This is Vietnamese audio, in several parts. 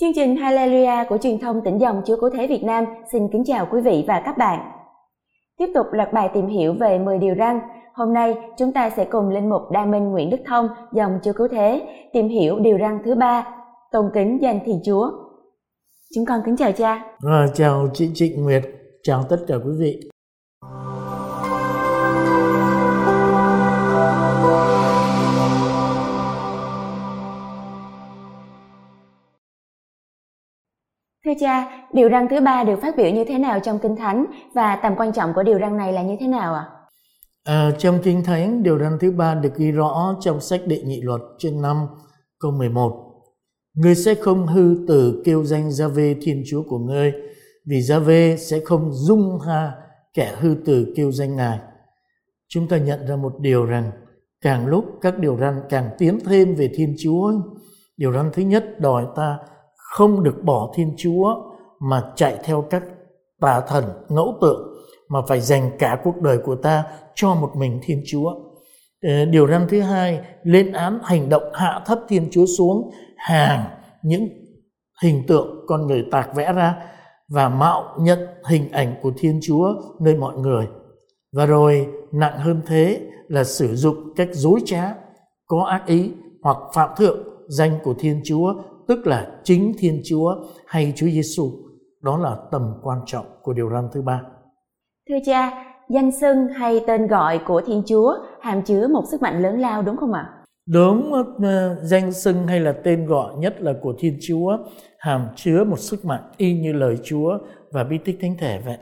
Chương trình Hallelujah của truyền thông tỉnh dòng Chúa Cứu Thế Việt Nam xin kính chào quý vị và các bạn. Tiếp tục loạt bài tìm hiểu về 10 điều răn. Hôm nay chúng ta sẽ cùng linh mục Đa Minh Nguyễn Đức Thông dòng Chúa Cứu Thế tìm hiểu điều răn thứ ba, tôn kính danh Thiên Chúa. Chúng con kính chào cha. À, chào chị Trịnh Nguyệt, chào tất cả quý vị. Thưa cha, điều răn thứ ba được phát biểu như thế nào trong Kinh Thánh và tầm quan trọng của điều răn này là như thế nào ạ? À? trong Kinh Thánh, điều răn thứ ba được ghi rõ trong sách Đệ Nhị Luật chương 5 câu 11. Ngươi sẽ không hư từ kêu danh Gia-vê Thiên Chúa của ngươi, vì Gia-vê sẽ không dung tha kẻ hư từ kêu danh Ngài. Chúng ta nhận ra một điều rằng càng lúc các điều răn càng tiến thêm về Thiên Chúa. Điều răn thứ nhất đòi ta không được bỏ Thiên Chúa mà chạy theo các tà thần ngẫu tượng mà phải dành cả cuộc đời của ta cho một mình Thiên Chúa. Ờ, điều răn thứ hai, lên án hành động hạ thấp Thiên Chúa xuống hàng những hình tượng con người tạc vẽ ra và mạo nhận hình ảnh của Thiên Chúa nơi mọi người. Và rồi nặng hơn thế là sử dụng cách dối trá, có ác ý hoặc phạm thượng danh của Thiên Chúa tức là chính Thiên Chúa hay Chúa Giêsu. Đó là tầm quan trọng của điều răn thứ ba. Thưa cha, danh xưng hay tên gọi của Thiên Chúa hàm chứa một sức mạnh lớn lao đúng không ạ? Đúng, ờ, danh xưng hay là tên gọi nhất là của Thiên Chúa hàm chứa một sức mạnh y như lời Chúa và bí tích thánh thể vậy.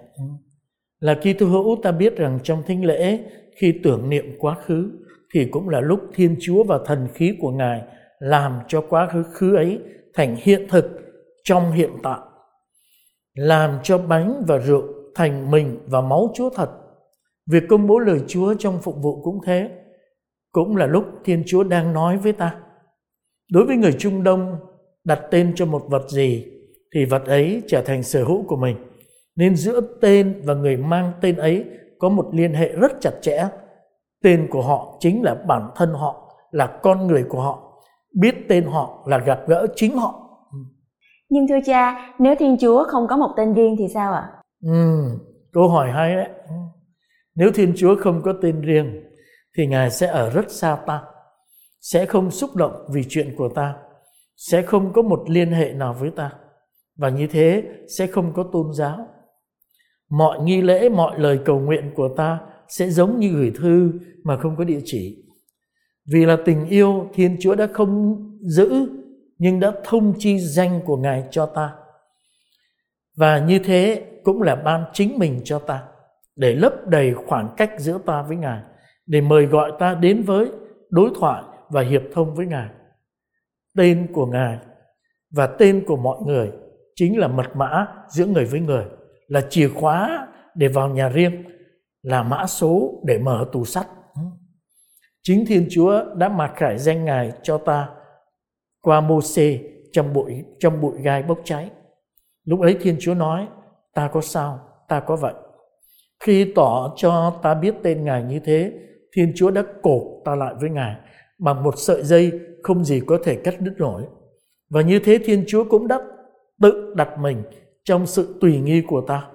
Là Kitô hữu ta biết rằng trong thánh lễ khi tưởng niệm quá khứ thì cũng là lúc Thiên Chúa và thần khí của Ngài làm cho quá khứ khứ ấy thành hiện thực trong hiện tại làm cho bánh và rượu thành mình và máu Chúa thật. Việc công bố lời Chúa trong phục vụ cũng thế, cũng là lúc Thiên Chúa đang nói với ta. Đối với người Trung Đông, đặt tên cho một vật gì thì vật ấy trở thành sở hữu của mình. Nên giữa tên và người mang tên ấy có một liên hệ rất chặt chẽ. Tên của họ chính là bản thân họ, là con người của họ biết tên họ là gặp gỡ chính họ. Nhưng thưa cha nếu thiên chúa không có một tên riêng thì sao ạ? Ừ, câu hỏi hay đấy. Nếu thiên chúa không có tên riêng thì ngài sẽ ở rất xa ta sẽ không xúc động vì chuyện của ta sẽ không có một liên hệ nào với ta và như thế sẽ không có tôn giáo. Mọi nghi lễ mọi lời cầu nguyện của ta sẽ giống như gửi thư mà không có địa chỉ vì là tình yêu Thiên Chúa đã không giữ nhưng đã thông chi danh của Ngài cho ta. Và như thế cũng là ban chính mình cho ta để lấp đầy khoảng cách giữa ta với Ngài, để mời gọi ta đến với đối thoại và hiệp thông với Ngài. Tên của Ngài và tên của mọi người chính là mật mã giữa người với người, là chìa khóa để vào nhà riêng, là mã số để mở tủ sắt Chính Thiên Chúa đã mặc khải danh Ngài cho ta qua Môse trong bụi trong bụi gai bốc cháy. Lúc ấy Thiên Chúa nói, ta có sao, ta có vậy. Khi tỏ cho ta biết tên Ngài như thế, Thiên Chúa đã cột ta lại với Ngài bằng một sợi dây không gì có thể cắt đứt nổi. Và như thế Thiên Chúa cũng đã tự đặt mình trong sự tùy nghi của ta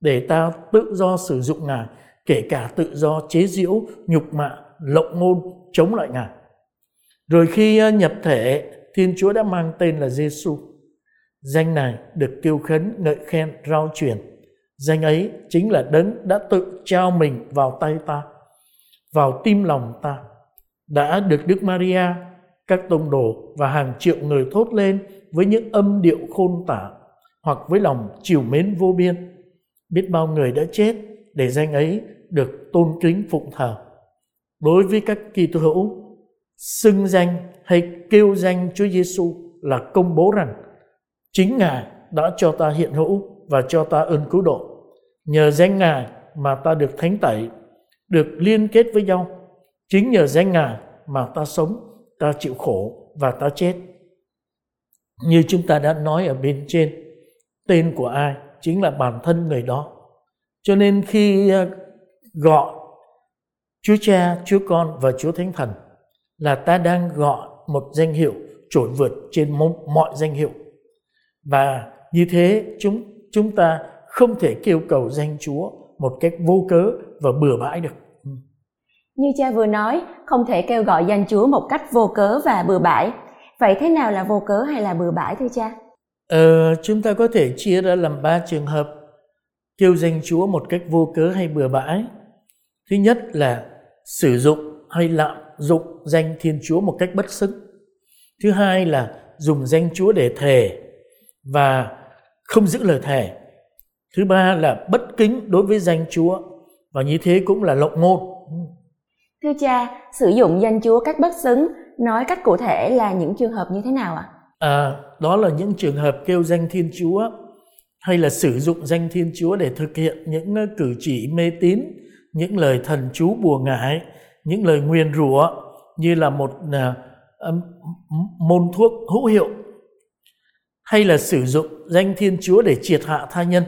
để ta tự do sử dụng Ngài, kể cả tự do chế giễu, nhục mạ lộng ngôn chống lại Ngài. Rồi khi ờ, nhập thể, Thiên Chúa đã mang tên là Giêsu. Danh này được kêu khấn, ngợi khen, rao truyền. Danh ấy chính là đấng đã tự trao mình vào tay ta, vào tim lòng ta. Đã được Đức Maria, các tông đồ và hàng triệu người thốt lên với những âm điệu khôn tả hoặc với lòng chiều mến vô biên. Biết bao người đã chết để danh ấy được tôn kính phụng thờ đối với các Kitô hữu xưng danh hay kêu danh Chúa Giêsu là công bố rằng chính Ngài đã cho ta hiện hữu và cho ta ơn cứu độ. Nhờ danh Ngài mà ta được thánh tẩy, được liên kết với nhau. Chính nhờ danh Ngài mà ta sống, ta chịu khổ và ta chết. Như chúng ta đã nói ở bên trên, tên của ai chính là bản thân người đó. Cho nên khi ờ, gọi Chúa Cha, Chúa Con và Chúa Thánh Thần là ta đang gọi một danh hiệu trội vượt trên mọi danh hiệu. và như thế chúng chúng ta không thể kêu cầu danh Chúa một cách vô cớ và bừa bãi được. Như cha vừa nói, không thể kêu gọi danh Chúa một cách vô cớ và bừa bãi. Vậy thế nào là vô cớ hay là bừa bãi thưa cha? Ờ, chúng ta có thể chia ra làm ba trường hợp kêu danh Chúa một cách vô cớ hay bừa bãi. Thứ nhất là sử dụng hay lạm dụng danh Thiên Chúa một cách bất xứng. Thứ hai là dùng danh Chúa để thề và không giữ lời thề. Thứ ba là bất kính đối với danh Chúa và như thế cũng là lộng ngôn. Thưa cha, sử dụng danh Chúa cách bất xứng, nói cách cụ thể là những trường hợp như thế nào ạ? À, đó là những trường hợp kêu danh Thiên Chúa hay là sử dụng danh Thiên Chúa để thực hiện những cử chỉ mê tín, những lời thần chú bùa ngải, những lời nguyền rủa như là một uh, môn thuốc hữu hiệu hay là sử dụng danh Thiên Chúa để triệt hạ tha nhân.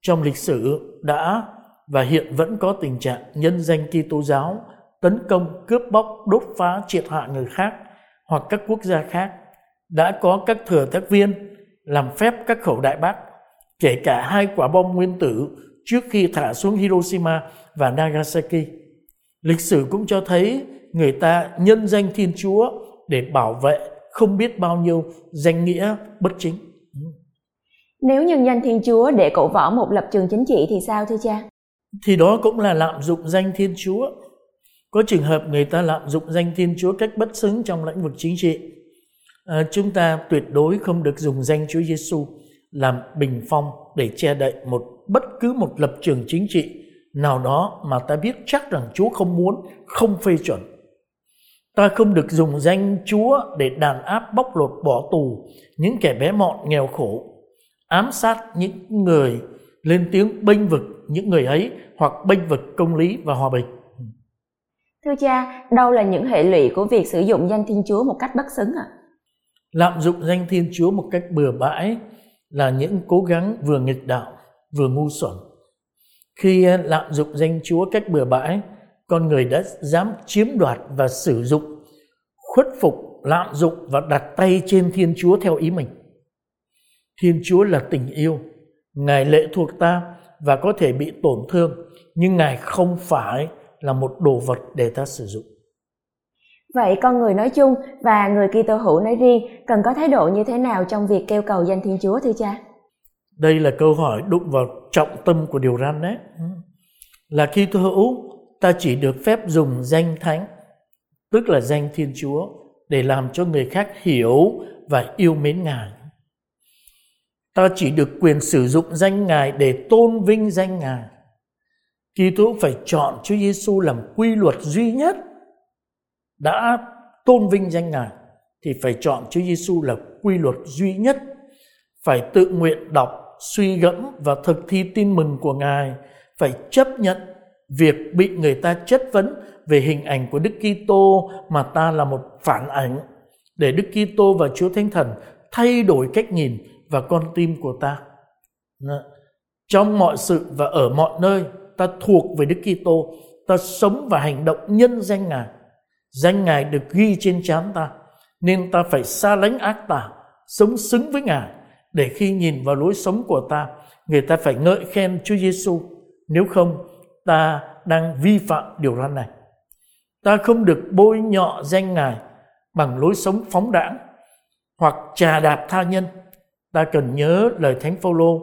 Trong lịch sử đã và hiện vẫn có tình trạng nhân danh Kitô giáo tấn công, cướp bóc, đốt phá, triệt hạ người khác hoặc các quốc gia khác. Đã có các thừa tác viên làm phép các khẩu đại bác, kể cả hai quả bom nguyên tử trước khi thả xuống Hiroshima và Nagasaki. Lịch sử cũng cho thấy người ta nhân danh Thiên Chúa để bảo vệ không biết bao nhiêu danh nghĩa bất chính. Nếu nhân danh Thiên Chúa để cổ võ một lập trường chính trị thì sao thưa cha? Thì đó cũng là lạm dụng danh Thiên Chúa. Có trường hợp người ta lạm dụng danh Thiên Chúa cách bất xứng trong lĩnh vực chính trị. À, chúng ta tuyệt đối không được dùng danh Chúa Giêsu làm bình phong để che đậy một bất cứ một lập trường chính trị nào đó mà ta biết chắc rằng Chúa không muốn, không phê chuẩn. Ta không được dùng danh Chúa để đàn áp bóc lột bỏ tù những kẻ bé mọn nghèo khổ, ám sát những người lên tiếng bênh vực những người ấy hoặc bênh vực công lý và hòa bình. Thưa cha, đâu là những hệ lụy của việc sử dụng danh Thiên Chúa một cách bất xứng ạ? À? Lạm dụng danh Thiên Chúa một cách bừa bãi là những cố gắng vừa nghịch đạo, vừa ngu xuẩn. Khi à, lạm dụng danh Chúa cách bừa bãi, con người đã dám chiếm đoạt và sử dụng, khuất phục, lạm dụng và đặt tay trên Thiên Chúa theo ý mình. Thiên Chúa là tình yêu, Ngài lệ thuộc ta và có thể bị tổn thương, nhưng Ngài không phải là một đồ vật để ta sử dụng. Vậy con người nói chung và người Kitô hữu nói riêng cần có thái độ như thế nào trong việc kêu cầu danh Thiên Chúa thưa cha? Đây là câu hỏi đụng vào trọng tâm của điều răn đấy. Là khi thơ hữu ta chỉ được phép dùng danh thánh, tức là danh Thiên Chúa để làm cho người khác hiểu và yêu mến Ngài. Ta chỉ được quyền sử dụng danh Ngài để tôn vinh danh Ngài. Kitô phải chọn Chúa Giêsu làm quy luật duy nhất đã tôn vinh danh Ngài thì phải chọn Chúa Giêsu là quy luật duy nhất, phải tự nguyện đọc, suy gẫm và thực thi tin mừng của Ngài, phải chấp nhận việc bị người ta chất vấn về hình ảnh của Đức Kitô mà ta là một phản ảnh để Đức Kitô và Chúa Thánh Thần thay đổi cách nhìn và con tim của ta. Trong mọi sự và ở mọi nơi, ta thuộc về Đức Kitô, ta sống và hành động nhân danh Ngài Danh Ngài được ghi trên trán ta, nên ta phải xa lánh ác tà, sống xứng với Ngài, để khi nhìn vào lối sống của ta, người ta phải ngợi khen Chúa Giêsu. Nếu không, ta đang vi phạm điều răn này. Ta không được bôi nhọ danh Ngài bằng lối sống phóng đãng hoặc trà đạp tha nhân. Ta cần nhớ lời Thánh Phaolô,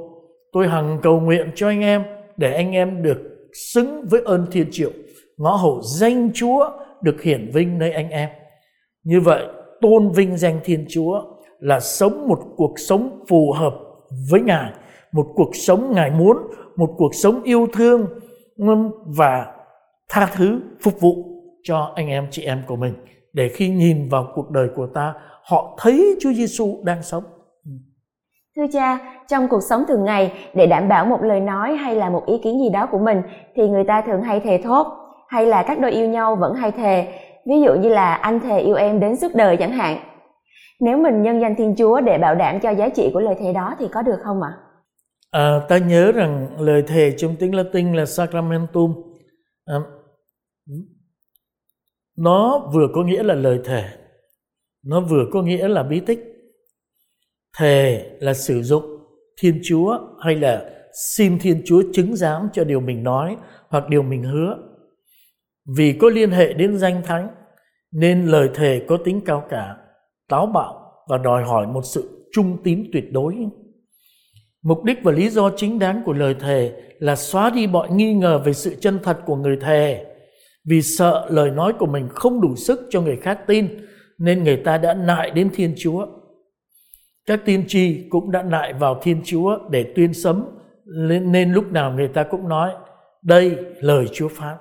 tôi hằng cầu nguyện cho anh em để anh em được xứng với ơn thiên triệu, ngõ hậu danh Chúa được hiển vinh nơi anh em. Như vậy, tôn vinh danh Thiên Chúa là sống một cuộc sống phù hợp với Ngài, một cuộc sống Ngài muốn, một cuộc sống yêu thương và tha thứ phục vụ cho anh em chị em của mình. Để khi nhìn vào cuộc đời của ta họ thấy Chúa Giêsu đang sống. Thưa cha, trong cuộc sống thường ngày để đảm bảo một lời nói hay là một ý kiến gì đó của mình thì người ta thường hay thề thốt hay là các đôi yêu nhau vẫn hay thề. Ví dụ như là anh thề yêu em đến suốt đời chẳng hạn nếu mình nhân danh thiên chúa để bảo đảm cho giá trị của lời thề đó thì có được không ạ? À, ta nhớ rằng lời thề trong tiếng latin là sacramentum. À, nó vừa có nghĩa là lời thề nó vừa có nghĩa là bí tích. Thề là sử dụng thiên chúa hay là xin thiên chúa chứng giám cho điều mình nói hoặc điều mình hứa. Vì có liên hệ đến danh thánh nên lời thề có tính cao cả táo bạo và đòi hỏi một sự trung tín tuyệt đối. Mục đích và lý do chính đáng của lời thề là xóa đi mọi nghi ngờ về sự chân thật của người thề. Vì sợ lời nói của mình không đủ sức cho người khác tin, nên người ta đã nại đến thiên chúa. Các tiên tri cũng đã nại vào thiên chúa để tuyên sấm, nên lúc nào người ta cũng nói, đây lời chúa phán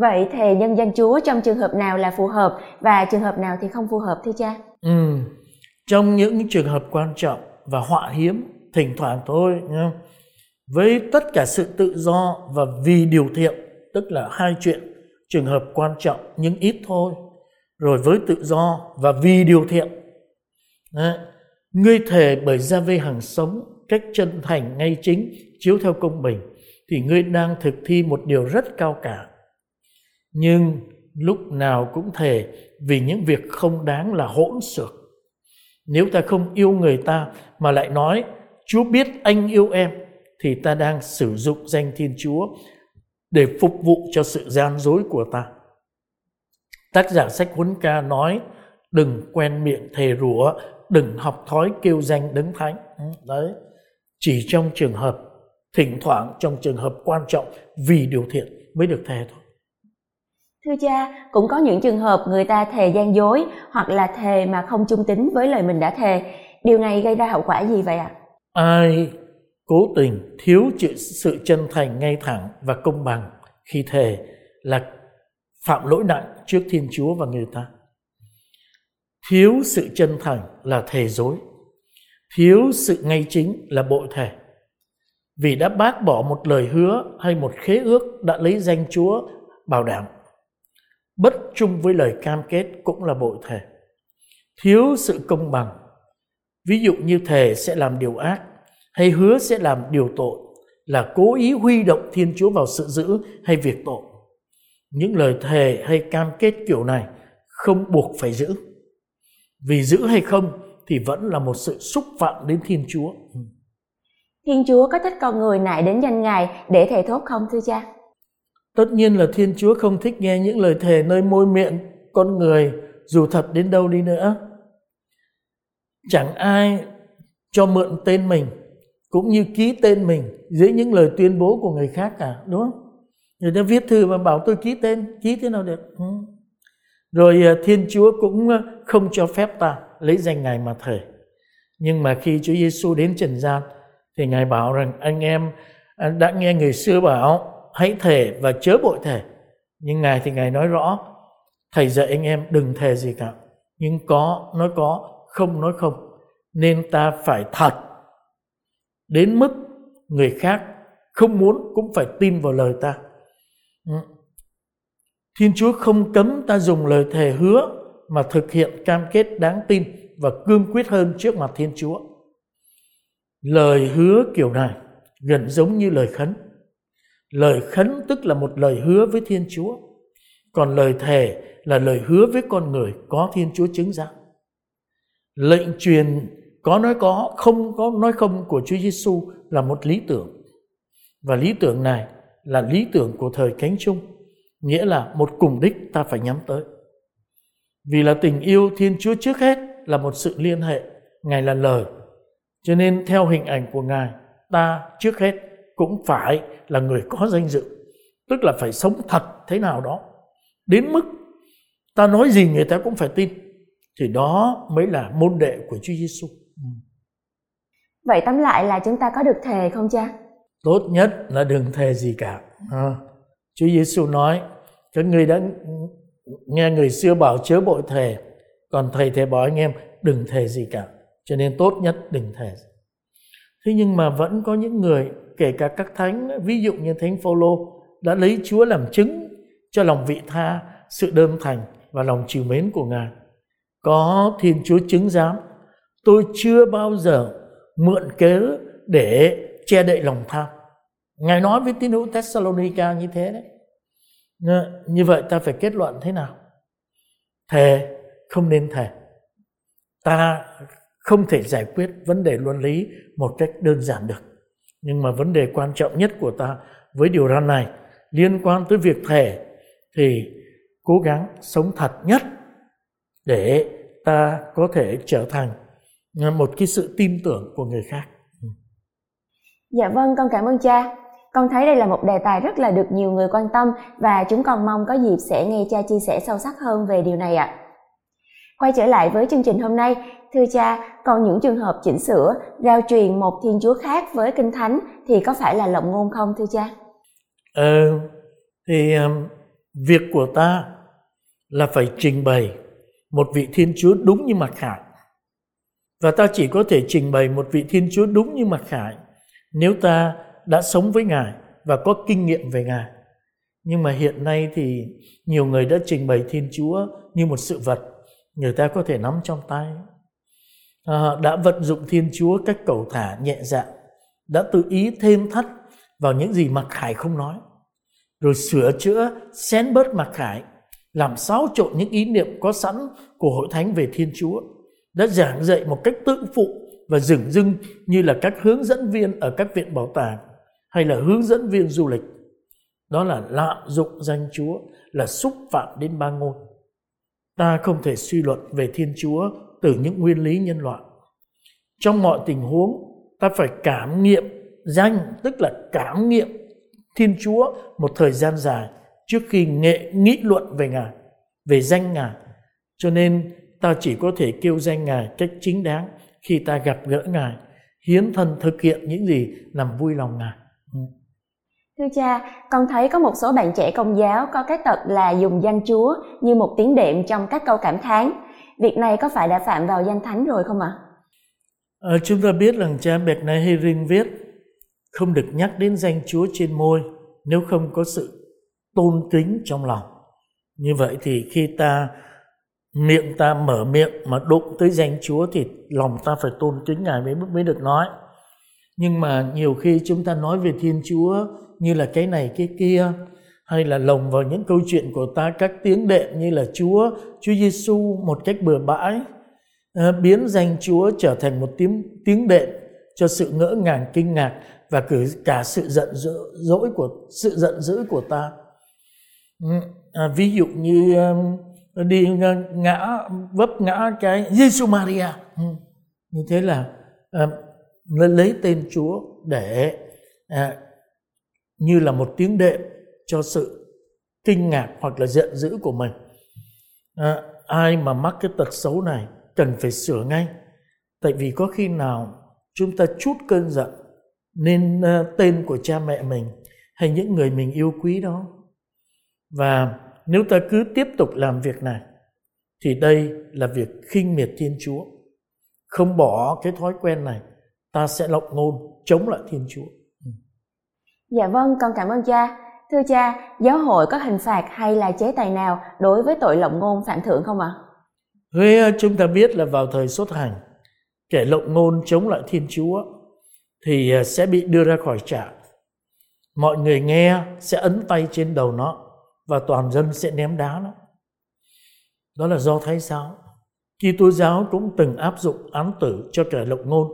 vậy thề nhân danh chúa trong trường hợp nào là phù hợp và trường hợp nào thì không phù hợp thưa cha ừ. trong những trường hợp quan trọng và họa hiếm, thỉnh thoảng thôi nhá. với tất cả sự tự do và vì điều thiện, tức là hai chuyện, trường hợp quan trọng nhưng ít thôi rồi với tự do và vì điều thiện Đấy. ngươi thề bởi gia vê hàng sống, cách chân thành ngay chính, chiếu theo công bình, thì ngươi đang thực thi một điều rất cao cả nhưng lúc nào cũng thề vì những việc không đáng là hỗn xược. Nếu ta không yêu người ta mà lại nói, chúa biết anh yêu em, thì ta đang sử dụng danh thiên chúa để phục vụ cho sự gian dối của ta. Tác giả sách huấn ca nói, đừng quen miệng thề rủa, đừng học thói kêu danh đấng thánh. Ừ, đấy. Chỉ trong trường hợp thỉnh thoảng, trong trường hợp quan trọng vì điều thiện mới được thề thôi thưa cha, cũng có những trường hợp người ta thề gian dối hoặc là thề mà không trung tín với lời mình đã thề. Điều này gây ra hậu quả gì vậy ạ? Ai cố tình thiếu sự chân thành ngay thẳng và công bằng khi thề là phạm lỗi nặng trước thiên chúa và người ta? Thiếu sự chân thành là thề dối. Thiếu sự ngay chính là bội thề. Vì đã bác bỏ một lời hứa hay một khế ước đã lấy danh chúa bảo đảm bất chung với lời cam kết cũng là bội thề. Thiếu sự công bằng. Ví dụ như thề sẽ làm điều ác hay hứa sẽ làm điều tội là cố ý huy động thiên chúa vào sự giữ hay việc tội. Những lời thề hay cam kết kiểu này không buộc phải giữ. Vì giữ hay không thì vẫn là một sự xúc phạm đến thiên chúa. Thiên chúa có thích con người nại đến danh ngài để thề thốt không, thưa cha? Tất nhiên là thiên chúa không thích nghe những lời thề nơi môi miệng con người, dù thật đến đâu đi nữa. Chẳng ai cho mượn tên mình, cũng như ký tên mình dưới những lời tuyên bố của người khác cả, đúng không? Người ta viết thư và bảo tôi ký tên, ký thế nào được? Ừ. rồi à, thiên chúa cũng à, không cho phép ta lấy danh ngài mà thề. Nhưng mà khi chúa giêsu đến trần gian, thì ngài bảo rằng, anh em à, đã nghe người xưa bảo hãy thề và chớ bội thề. Nhưng ngài thì ngài nói rõ, thầy dạy anh em đừng thề gì cả. Nhưng có, nói có, không nói không. Nên ta phải thật. Đến mức người khác không muốn cũng phải tin vào lời ta. Ừ. Thiên chúa không cấm ta dùng lời thề hứa mà thực hiện cam kết đáng tin và cương quyết hơn trước mặt thiên chúa. Lời hứa kiểu này gần giống như lời khấn lời khấn tức là một lời hứa với thiên chúa. Còn lời thề là lời hứa với con người có thiên chúa chứng giám lệnh truyền có nói có, không có nói không của Chúa Giêsu là một lý tưởng. Và lý tưởng này là lý tưởng của thời cánh chung nghĩa là một cùng đích ta phải nhắm tới. Vì là tình yêu thiên chúa trước hết là một sự liên hệ, ngài là lời. Cho nên theo hình ảnh của ngài, ta trước hết cũng phải là người có danh dự tức là phải sống thật thế nào đó đến mức ta nói gì người ta cũng phải tin thì đó mới là môn đệ của Chúa Giêsu. Ừ. Vậy tóm lại là chúng ta có được thề không cha? Tốt nhất là đừng thề gì cả. À, Chúa Giêsu nói, các người đã nghe người xưa bảo chớ bội thề, còn thầy thầy bảo anh em đừng thề gì cả. Cho nên tốt nhất đừng thề. Thế nhưng mà vẫn có những người, kể cả các thánh, ví dụ như thánh Phaolô đã lấy Chúa làm chứng cho lòng vị tha, sự đơn thành và lòng chiều mến của Ngài có Thiên Chúa chứng giám. Tôi chưa bao giờ mượn cớ để che đậy lòng tham. Ngài nói với tín hữu Thessalonica như thế đấy. Như vậy ta phải kết luận thế nào? Thề không nên thề. Ta không thể giải quyết vấn đề luân lý một cách đơn giản được nhưng mà vấn đề quan trọng nhất của ta với điều răn này liên quan tới việc thể thì cố gắng sống thật nhất để ta có thể trở thành một cái sự tin tưởng của người khác. Dạ vâng, con cảm ơn cha. Con thấy đây là một đề tài rất là được nhiều người quan tâm và chúng con mong có dịp sẽ nghe cha chia sẻ sâu sắc hơn về điều này ạ. Quay trở lại với chương trình hôm nay, thưa cha, còn những trường hợp chỉnh sửa, rao truyền một thiên chúa khác với kinh thánh thì có phải là lộng ngôn không thưa cha? Ờ, thì um, việc của ta là phải trình bày một vị thiên chúa đúng như mặt khải. Và ta chỉ có thể trình bày một vị thiên chúa đúng như mặt khải nếu ta đã sống với ngài và có kinh nghiệm về ngài. Nhưng mà hiện nay thì nhiều người đã trình bày thiên chúa như một sự vật người ta có thể nắm trong tay. À, đã vận dụng thiên chúa cách cầu thả nhẹ dạ đã tự ý thêm thắt vào những gì mặc khải không nói rồi sửa chữa xén bớt mặc khải làm xáo trộn những ý niệm có sẵn của hội thánh về thiên chúa đã giảng dạy một cách tự phụ và dửng dưng như là các hướng dẫn viên ở các viện bảo tàng hay là hướng dẫn viên du lịch. Đó là lạm dụng danh chúa là xúc phạm đến ba ngôn ta không thể suy luận về thiên chúa từ những nguyên lý nhân loại. Trong mọi tình huống, ta phải cảm nghiệm danh, tức là cảm nghiệm thiên chúa một thời gian dài trước khi nghệ nghĩ luận về ngài, về danh ngài. Cho nên, ta chỉ có thể kêu danh ngài cách chính đáng khi ta gặp gỡ ngài, hiến thân thực hiện những gì làm vui lòng ngài. Ừ. Thưa cha, con thấy có một số bạn trẻ công giáo có cái tật là dùng danh Chúa như một tiếng đệm trong các câu cảm thán. Việc này có phải đã phạm vào danh thánh rồi không ạ? À? À, chúng ta biết rằng cha Bẹt này Hering viết không được nhắc đến danh Chúa trên môi nếu không có sự tôn kính trong lòng. Như vậy thì khi ta miệng ta mở miệng mà đụng tới danh Chúa thì lòng ta phải tôn kính Ngài mới mới được nói. Nhưng mà nhiều khi chúng ta nói về Thiên Chúa như là cái này cái kia hay là lồng vào những câu chuyện của ta các tiếng đệm như là Chúa, Chúa Giêsu một cách bừa bãi ờ, biến danh Chúa trở thành một tiếng tiếng đệm cho sự ngỡ ngàng kinh ngạc và cử cả sự giận dữ dỗi của sự giận dữ của ta. Ừ, à, ví dụ như ờ, đi ngã vấp ngã cái Giêsu Maria ừ, như thế là ờ, lấy tên Chúa để à, như là một tiếng đệm cho sự kinh ngạc hoặc là giận dữ của mình. À, ai mà mắc cái tật xấu này cần phải sửa ngay. Tại vì có khi nào chúng ta chút cơn giận nên uh, tên của cha mẹ mình hay những người mình yêu quý đó. Và nếu ta cứ tiếp tục làm việc này thì đây là việc khinh miệt thiên chúa. Không bỏ cái thói quen này ta sẽ lộng ngôn chống lại thiên chúa. Dạ vâng, con cảm ơn cha. Thưa cha, giáo hội có hình phạt hay là chế tài nào đối với tội lộng ngôn phạm thượng không ạ? À? chúng ta biết là vào thời xuất hành, kẻ lộng ngôn chống lại Thiên Chúa thì ờ, sẽ bị đưa ra khỏi trại. Mọi người nghe sẽ ấn tay trên đầu nó và toàn dân sẽ ném đá nó. Đó là do Thái giáo. Kitô giáo cũng từng áp dụng án tử cho kẻ lộng ngôn.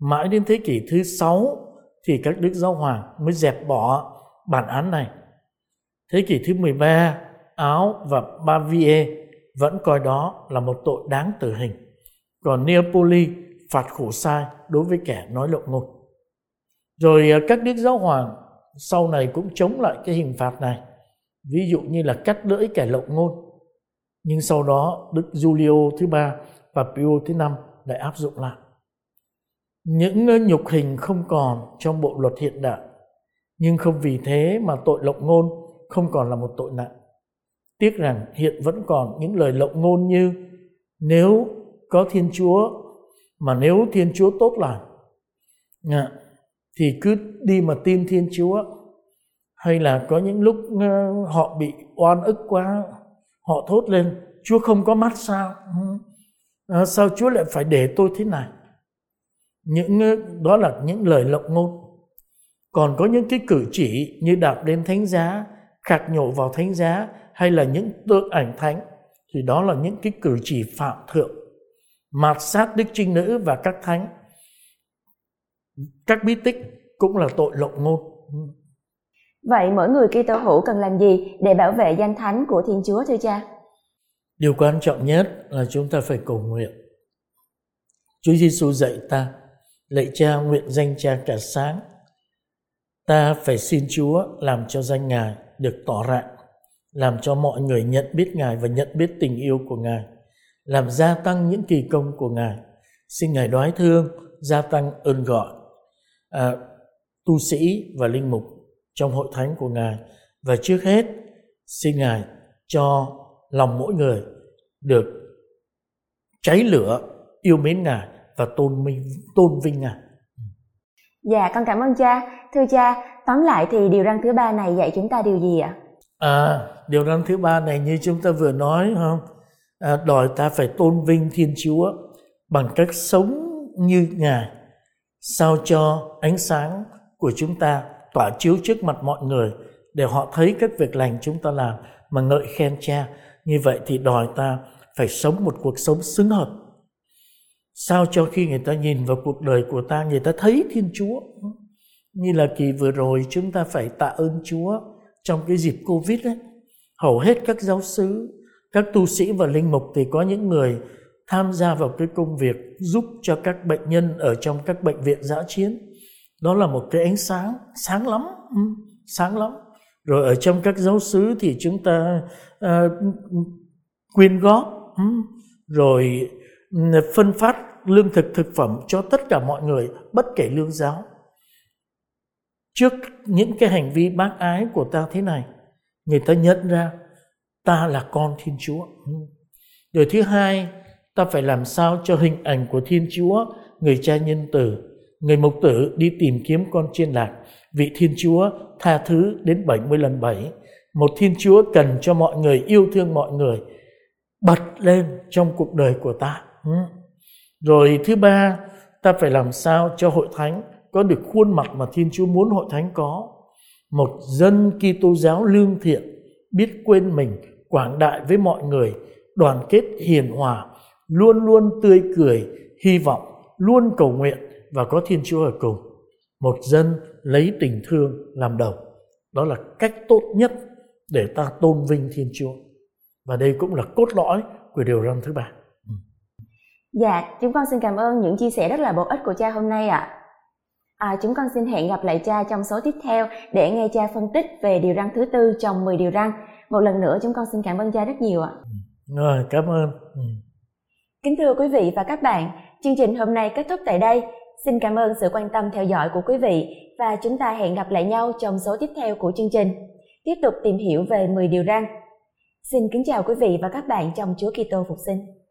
Mãi đến thế kỷ thứ sáu thì các đức giáo hoàng mới dẹp bỏ bản án này. Thế kỷ thứ 13, Áo và Bavie vẫn coi đó là một tội đáng tử hình. Còn Neapoli phạt khổ sai đối với kẻ nói lộn ngôn. Rồi ờ, các đức giáo hoàng sau này cũng chống lại cái hình phạt này. Ví dụ như là cắt lưỡi kẻ lộng ngôn. Nhưng sau đó Đức Giulio thứ ba và Pio thứ năm lại áp dụng lại những nhục hình không còn trong bộ luật hiện đại. Nhưng không vì thế mà tội lộng ngôn không còn là một tội nặng. Tiếc rằng hiện vẫn còn những lời lộng ngôn như nếu có thiên chúa mà nếu thiên chúa tốt lành à, thì cứ đi mà tin thiên chúa. Hay là có những lúc ờ, họ bị oan ức quá họ thốt lên chúa không có mắt sao? À, sao chúa lại phải để tôi thế này? Những đó là những lời lộng ngôn. Còn có những cái cử chỉ như đạp lên thánh giá khạc nhổ vào thánh giá hay là những tượng ảnh thánh thì đó là những cái cử chỉ phạm thượng. Mạt sát đức trinh nữ và các thánh các bí tích cũng là tội lộng ngôn. Vậy mỗi người Kitô hữu cần làm gì để bảo vệ danh thánh của Thiên Chúa thưa cha? Điều quan trọng nhất là chúng ta phải cầu nguyện. Chúa Giêsu dạy ta lạy cha nguyện danh cha cả sáng ta phải xin Chúa làm cho danh Ngài được tỏ rạng làm cho mọi người nhận biết Ngài và nhận biết tình yêu của Ngài làm gia tăng những kỳ công của Ngài. Xin Ngài đoái thương, gia tăng ơn gọi à, tu sĩ và linh mục trong hội thánh của Ngài. Và trước hết, xin Ngài cho lòng mỗi người được cháy lửa yêu mến Ngài và tôn minh tôn vinh Ngài. Dạ, con cảm ơn cha. Thưa cha, tóm lại thì điều răn thứ ba này dạy chúng ta điều gì ạ? À, điều răn thứ ba này như chúng ta vừa nói không? À, đòi ta phải tôn vinh Thiên Chúa bằng cách sống như Ngài, sao cho ánh sáng của chúng ta tỏa chiếu trước mặt mọi người để họ thấy các việc lành chúng ta làm mà ngợi khen Cha. Như vậy thì đòi ta phải sống một cuộc sống xứng hợp. Sao cho khi người ta nhìn vào cuộc đời của ta, người ta thấy Thiên Chúa. Như là kỳ vừa rồi chúng ta phải tạ ơn Chúa trong cái dịp Covid ấy. Hầu hết các giáo sứ các tu sĩ và linh mục thì có những người tham gia vào cái công việc giúp cho các bệnh nhân ở trong các bệnh viện giã chiến đó là một cái ánh sáng sáng lắm ừ, sáng lắm rồi ở trong các giáo xứ thì chúng ta uh, quyên góp ừ, rồi phân phát lương thực thực phẩm cho tất cả mọi người bất kể lương giáo trước những cái hành vi bác ái của ta thế này người ta nhận ra ta là con Thiên Chúa. Điều thứ hai, ta phải làm sao cho hình ảnh của Thiên Chúa, người cha nhân tử, người mục tử đi tìm kiếm con trên lạc, vị Thiên Chúa tha thứ đến 70 lần 7. Một Thiên Chúa cần cho mọi người yêu thương mọi người bật lên trong cuộc đời của ta. Rồi thứ ba, ta phải làm sao cho hội thánh có được khuôn mặt mà Thiên Chúa muốn hội thánh có. Một dân Kitô giáo lương thiện, biết quên mình, quảng đại với mọi người, đoàn kết hiền hòa, luôn luôn tươi cười, hy vọng, luôn cầu nguyện và có Thiên Chúa ở cùng. Một dân lấy tình thương làm đầu. Đó là cách tốt nhất để ta tôn vinh Thiên Chúa. Và đây cũng là cốt lõi của điều răn thứ ba. Dạ, chúng con xin cảm ơn những chia sẻ rất là bổ ích của cha hôm nay ạ. À, chúng con xin hẹn gặp lại cha trong số tiếp theo để nghe cha phân tích về điều răn thứ tư trong 10 điều răn. Một lần nữa chúng con xin cảm ơn cha rất nhiều ạ. Rồi cảm ơn. Ừ. kính thưa quý vị và các bạn chương trình hôm nay kết thúc tại đây. Xin cảm ơn sự quan tâm theo dõi của quý vị và chúng ta hẹn gặp lại nhau trong số tiếp theo của chương trình. Tiếp tục tìm hiểu về 10 điều răn. Xin kính chào quý vị và các bạn trong Chúa Kitô phục sinh